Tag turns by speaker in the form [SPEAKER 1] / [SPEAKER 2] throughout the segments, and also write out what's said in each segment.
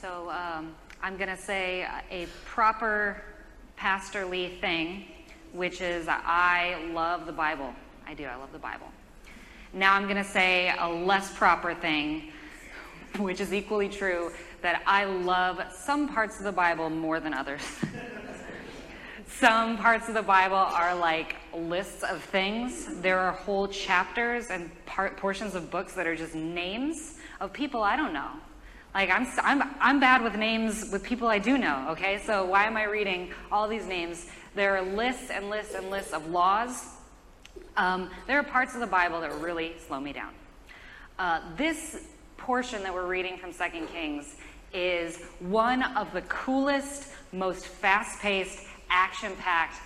[SPEAKER 1] So um, I'm going to say a proper pastorly thing, which is I love the Bible. I do, I love the Bible. Now I'm going to say a less proper thing, which is equally true, that I love some parts of the Bible more than others. some parts of the Bible are like lists of things. There are whole chapters and part, portions of books that are just names of people I don't know. Like I'm, I'm, I'm bad with names with people I do know. Okay, so why am I reading all these names? There are lists and lists and lists of laws. Um, there are parts of the Bible that really slow me down. Uh, this portion that we're reading from Second Kings is one of the coolest, most fast-paced, action-packed,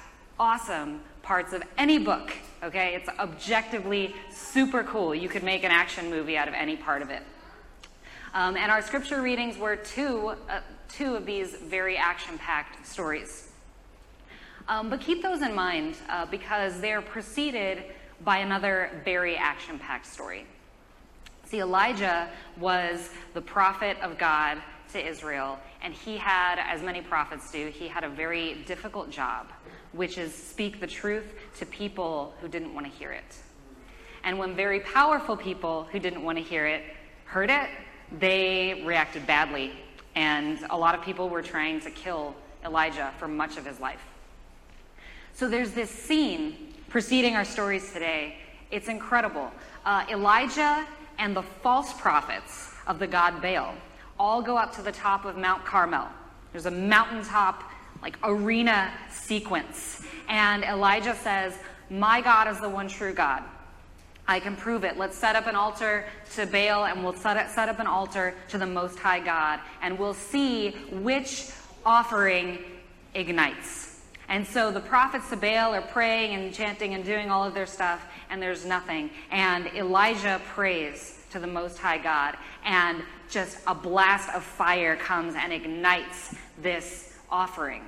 [SPEAKER 1] awesome parts of any book. Okay, it's objectively super cool. You could make an action movie out of any part of it. Um, and our scripture readings were two, uh, two of these very action packed stories. Um, but keep those in mind uh, because they're preceded by another very action packed story. See, Elijah was the prophet of God to Israel, and he had, as many prophets do, he had a very difficult job, which is speak the truth to people who didn't want to hear it. And when very powerful people who didn't want to hear it heard it, they reacted badly, and a lot of people were trying to kill Elijah for much of his life. So there's this scene preceding our stories today. It's incredible. Uh, Elijah and the false prophets of the god Baal all go up to the top of Mount Carmel. There's a mountaintop, like arena sequence. And Elijah says, My God is the one true God. I can prove it. Let's set up an altar to Baal and we'll set, it, set up an altar to the Most High God. And we'll see which offering ignites. And so the prophets to Baal are praying and chanting and doing all of their stuff, and there's nothing. And Elijah prays to the Most High God, and just a blast of fire comes and ignites this offering,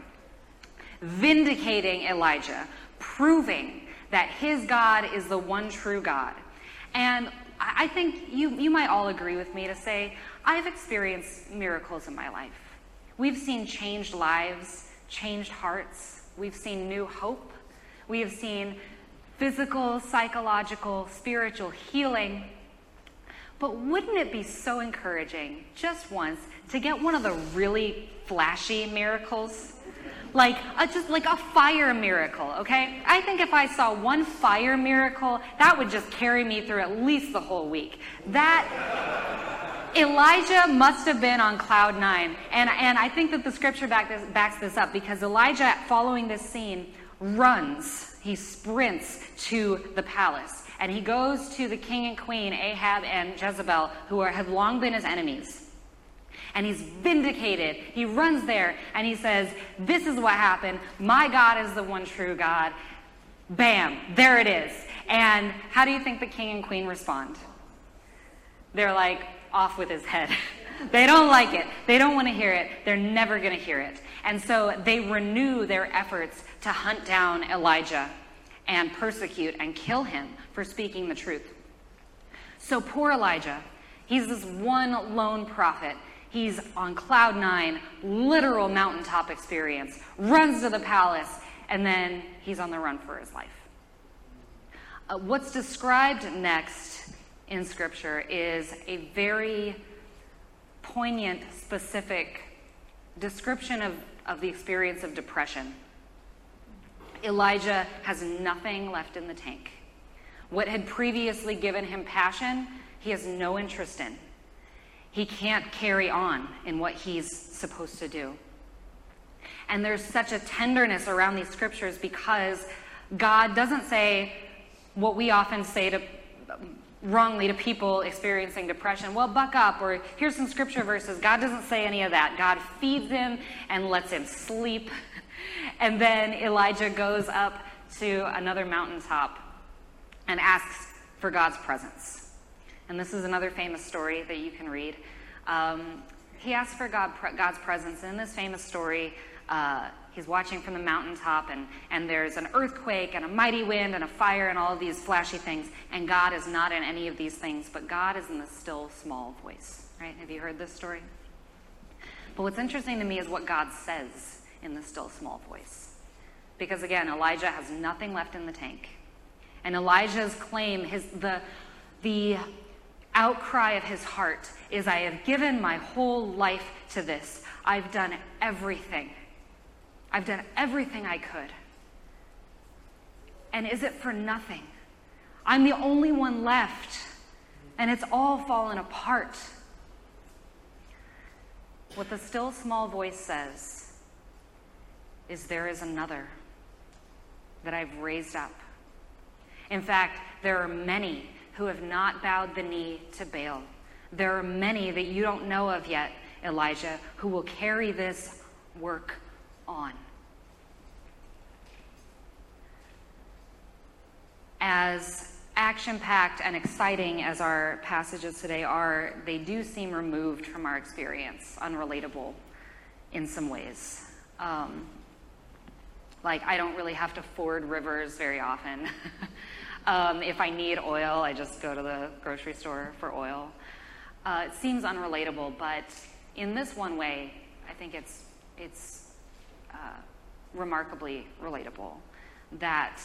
[SPEAKER 1] vindicating Elijah, proving that his God is the one true God. And I think you, you might all agree with me to say, I've experienced miracles in my life. We've seen changed lives, changed hearts. We've seen new hope. We have seen physical, psychological, spiritual healing. But wouldn't it be so encouraging just once to get one of the really flashy miracles? Like a, just like a fire miracle, okay? I think if I saw one fire miracle, that would just carry me through at least the whole week. That Elijah must have been on cloud nine. And, and I think that the scripture back this, backs this up because Elijah, following this scene, runs, he sprints to the palace. And he goes to the king and queen, Ahab and Jezebel, who are, have long been his enemies and he's vindicated. He runs there and he says, This is what happened. My God is the one true God. Bam, there it is. And how do you think the king and queen respond? They're like, off with his head. they don't like it. They don't want to hear it. They're never going to hear it. And so they renew their efforts to hunt down Elijah and persecute and kill him for speaking the truth. So poor Elijah, he's this one lone prophet. He's on cloud nine, literal mountaintop experience, runs to the palace, and then he's on the run for his life. Uh, what's described next in Scripture is a very poignant, specific description of, of the experience of depression. Elijah has nothing left in the tank. What had previously given him passion, he has no interest in he can't carry on in what he's supposed to do. And there's such a tenderness around these scriptures because God doesn't say what we often say to wrongly to people experiencing depression. Well, buck up, or here's some scripture verses. God doesn't say any of that. God feeds him and lets him sleep. And then Elijah goes up to another mountaintop and asks for God's presence and this is another famous story that you can read. Um, he asks for God, God's presence. And in this famous story, uh, he's watching from the mountaintop, and, and there's an earthquake, and a mighty wind, and a fire, and all of these flashy things. And God is not in any of these things, but God is in the still, small voice. Right? Have you heard this story? But what's interesting to me is what God says in the still small voice. Because again, Elijah has nothing left in the tank. And Elijah's claim, his, the, the outcry of his heart is I have given my whole life to this. I've done everything. I've done everything I could. And is it for nothing? I'm the only one left, and it's all fallen apart. What the still small voice says is there is another that I've raised up. In fact, there are many who have not bowed the knee to Baal. There are many that you don't know of yet, Elijah, who will carry this work on. As action packed and exciting as our passages today are, they do seem removed from our experience, unrelatable in some ways. Um, like, I don't really have to ford rivers very often. um, if I need oil, I just go to the grocery store for oil. Uh, it seems unrelatable, but in this one way, I think it's, it's uh, remarkably relatable that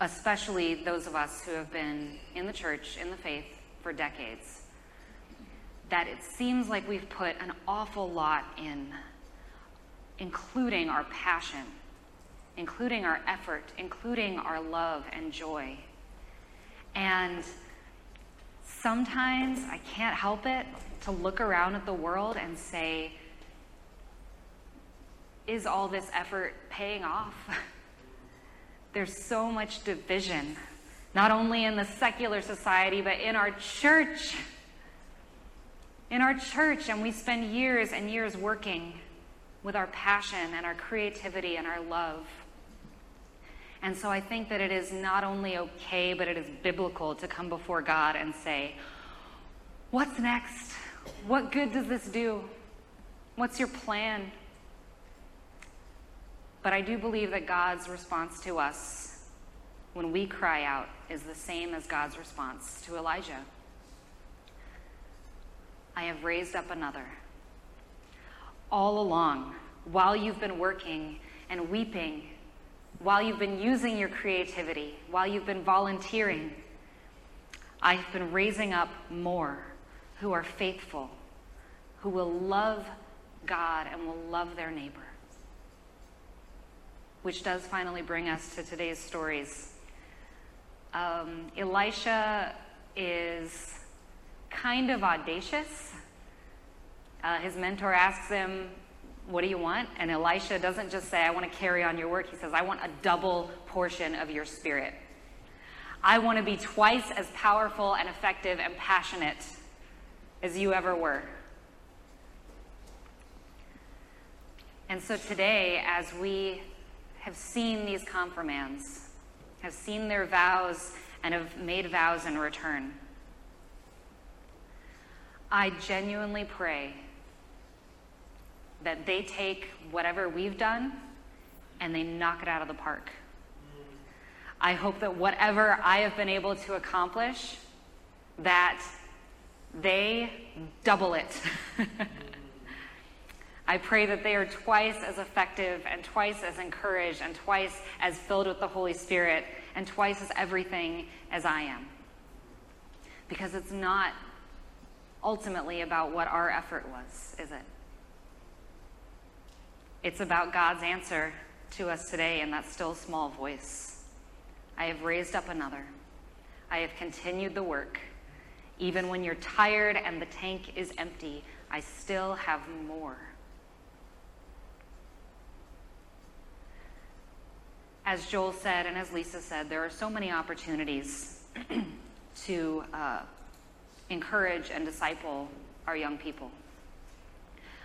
[SPEAKER 1] especially those of us who have been in the church, in the faith for decades, that it seems like we've put an awful lot in, including our passion, including our effort, including our love and joy. And sometimes I can't help it to look around at the world and say, is all this effort paying off? there's so much division, not only in the secular society, but in our church. In our church, and we spend years and years working with our passion and our creativity and our love. And so I think that it is not only okay, but it is biblical to come before God and say, What's next? What good does this do? What's your plan? But I do believe that God's response to us when we cry out is the same as God's response to Elijah. I have raised up another. All along, while you've been working and weeping, while you've been using your creativity, while you've been volunteering, I've been raising up more who are faithful, who will love God and will love their neighbor which does finally bring us to today's stories. Um, Elisha is kind of audacious. Uh, his mentor asks him, What do you want? And Elisha doesn't just say, I want to carry on your work. He says, I want a double portion of your spirit. I want to be twice as powerful and effective and passionate as you ever were. And so today, as we have seen these confirmands, have seen their vows, and have made vows in return. I genuinely pray that they take whatever we've done and they knock it out of the park. I hope that whatever I have been able to accomplish, that they double it. I pray that they are twice as effective and twice as encouraged and twice as filled with the Holy Spirit and twice as everything as I am. Because it's not ultimately about what our effort was, is it? It's about God's answer to us today in that still small voice. I have raised up another. I have continued the work. Even when you're tired and the tank is empty, I still have more. as Joel said and as Lisa said, there are so many opportunities to uh, encourage and disciple our young people.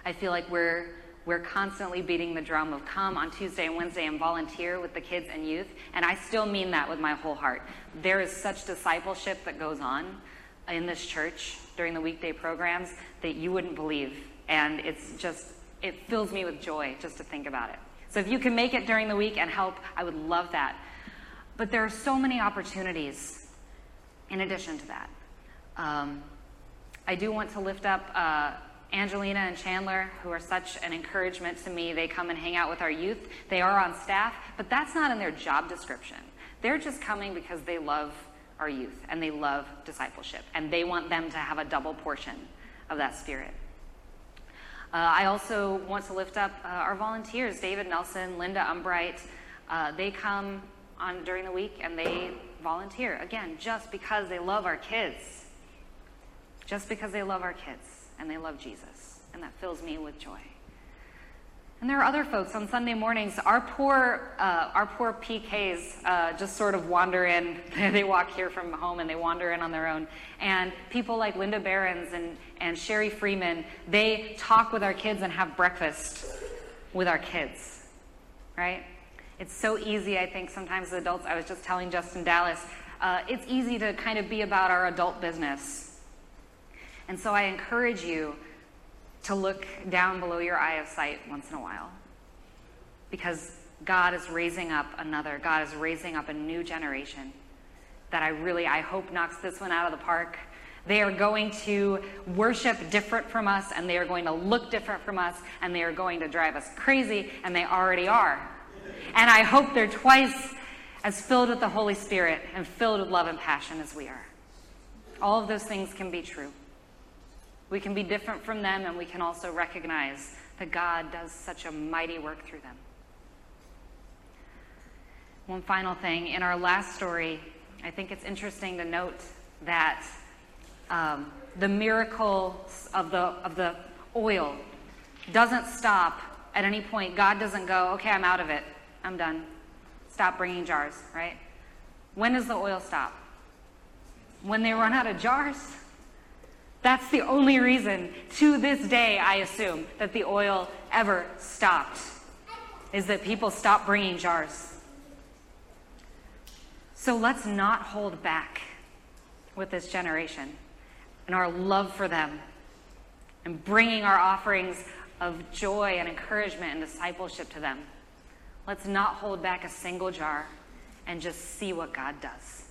[SPEAKER 1] I feel like we're we're constantly beating the drum of come on Tuesday and Wednesday and volunteer with the kids and youth, and I still mean that with my whole heart. There is such discipleship that goes on in this church during the weekday programs that you wouldn't believe, and it's just it fills me with joy just to think about it. So if you can make it during the week and help, I would love that. But there are so many opportunities in addition to that. Um, I do want to lift up uh, Angelina and Chandler, who are such an encouragement to me, they come and hang out with our youth. They are on staff, but that's not in their job description. They're just coming because they love our youth and they love discipleship, and they want them to have a double portion of that spirit. Uh, I also want to lift up uh, our volunteers, David Nelson, Linda Umbright. Uh, they come on during the week and they volunteer again just because they love our kids, just because they love our kids and they love Jesus, and that fills me with joy. And there are other folks on Sunday mornings. Our poor, uh, our poor PKs uh, just sort of wander in. they walk here from home and they wander in on their own. And people like Linda Behrens and, and Sherry Freeman, they talk with our kids and have breakfast with our kids, right? It's so easy, I think, sometimes as adults. I was just telling Justin Dallas, uh, it's easy to kind of be about our adult business. And so I encourage you to look down below your eye of sight once in a while. Because God is raising up another, God is raising up a new generation that I really, I hope knocks this one out of the park. They are going to worship different from us, and they are going to look different from us, and they are going to drive us crazy, and they already are. And I hope they're twice as filled with the Holy Spirit and filled with love and passion as we are. All of those things can be true. We can be different from them, and we can also recognize that God does such a mighty work through them. One final thing in our last story, I think it's interesting to note that um, the miracle of the, of the oil doesn't stop at any point. God doesn't go, okay, I'm out of it. I'm done. Stop bringing jars, right? When does the oil stop? When they run out of jars? That's the only reason, to this day, I assume, that the oil ever stopped, is that people stopped bringing jars. So let's not hold back with this generation and our love for them and bringing our offerings of joy and encouragement and discipleship to them. Let's not hold back a single jar and just see what God does.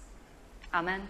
[SPEAKER 1] Amen.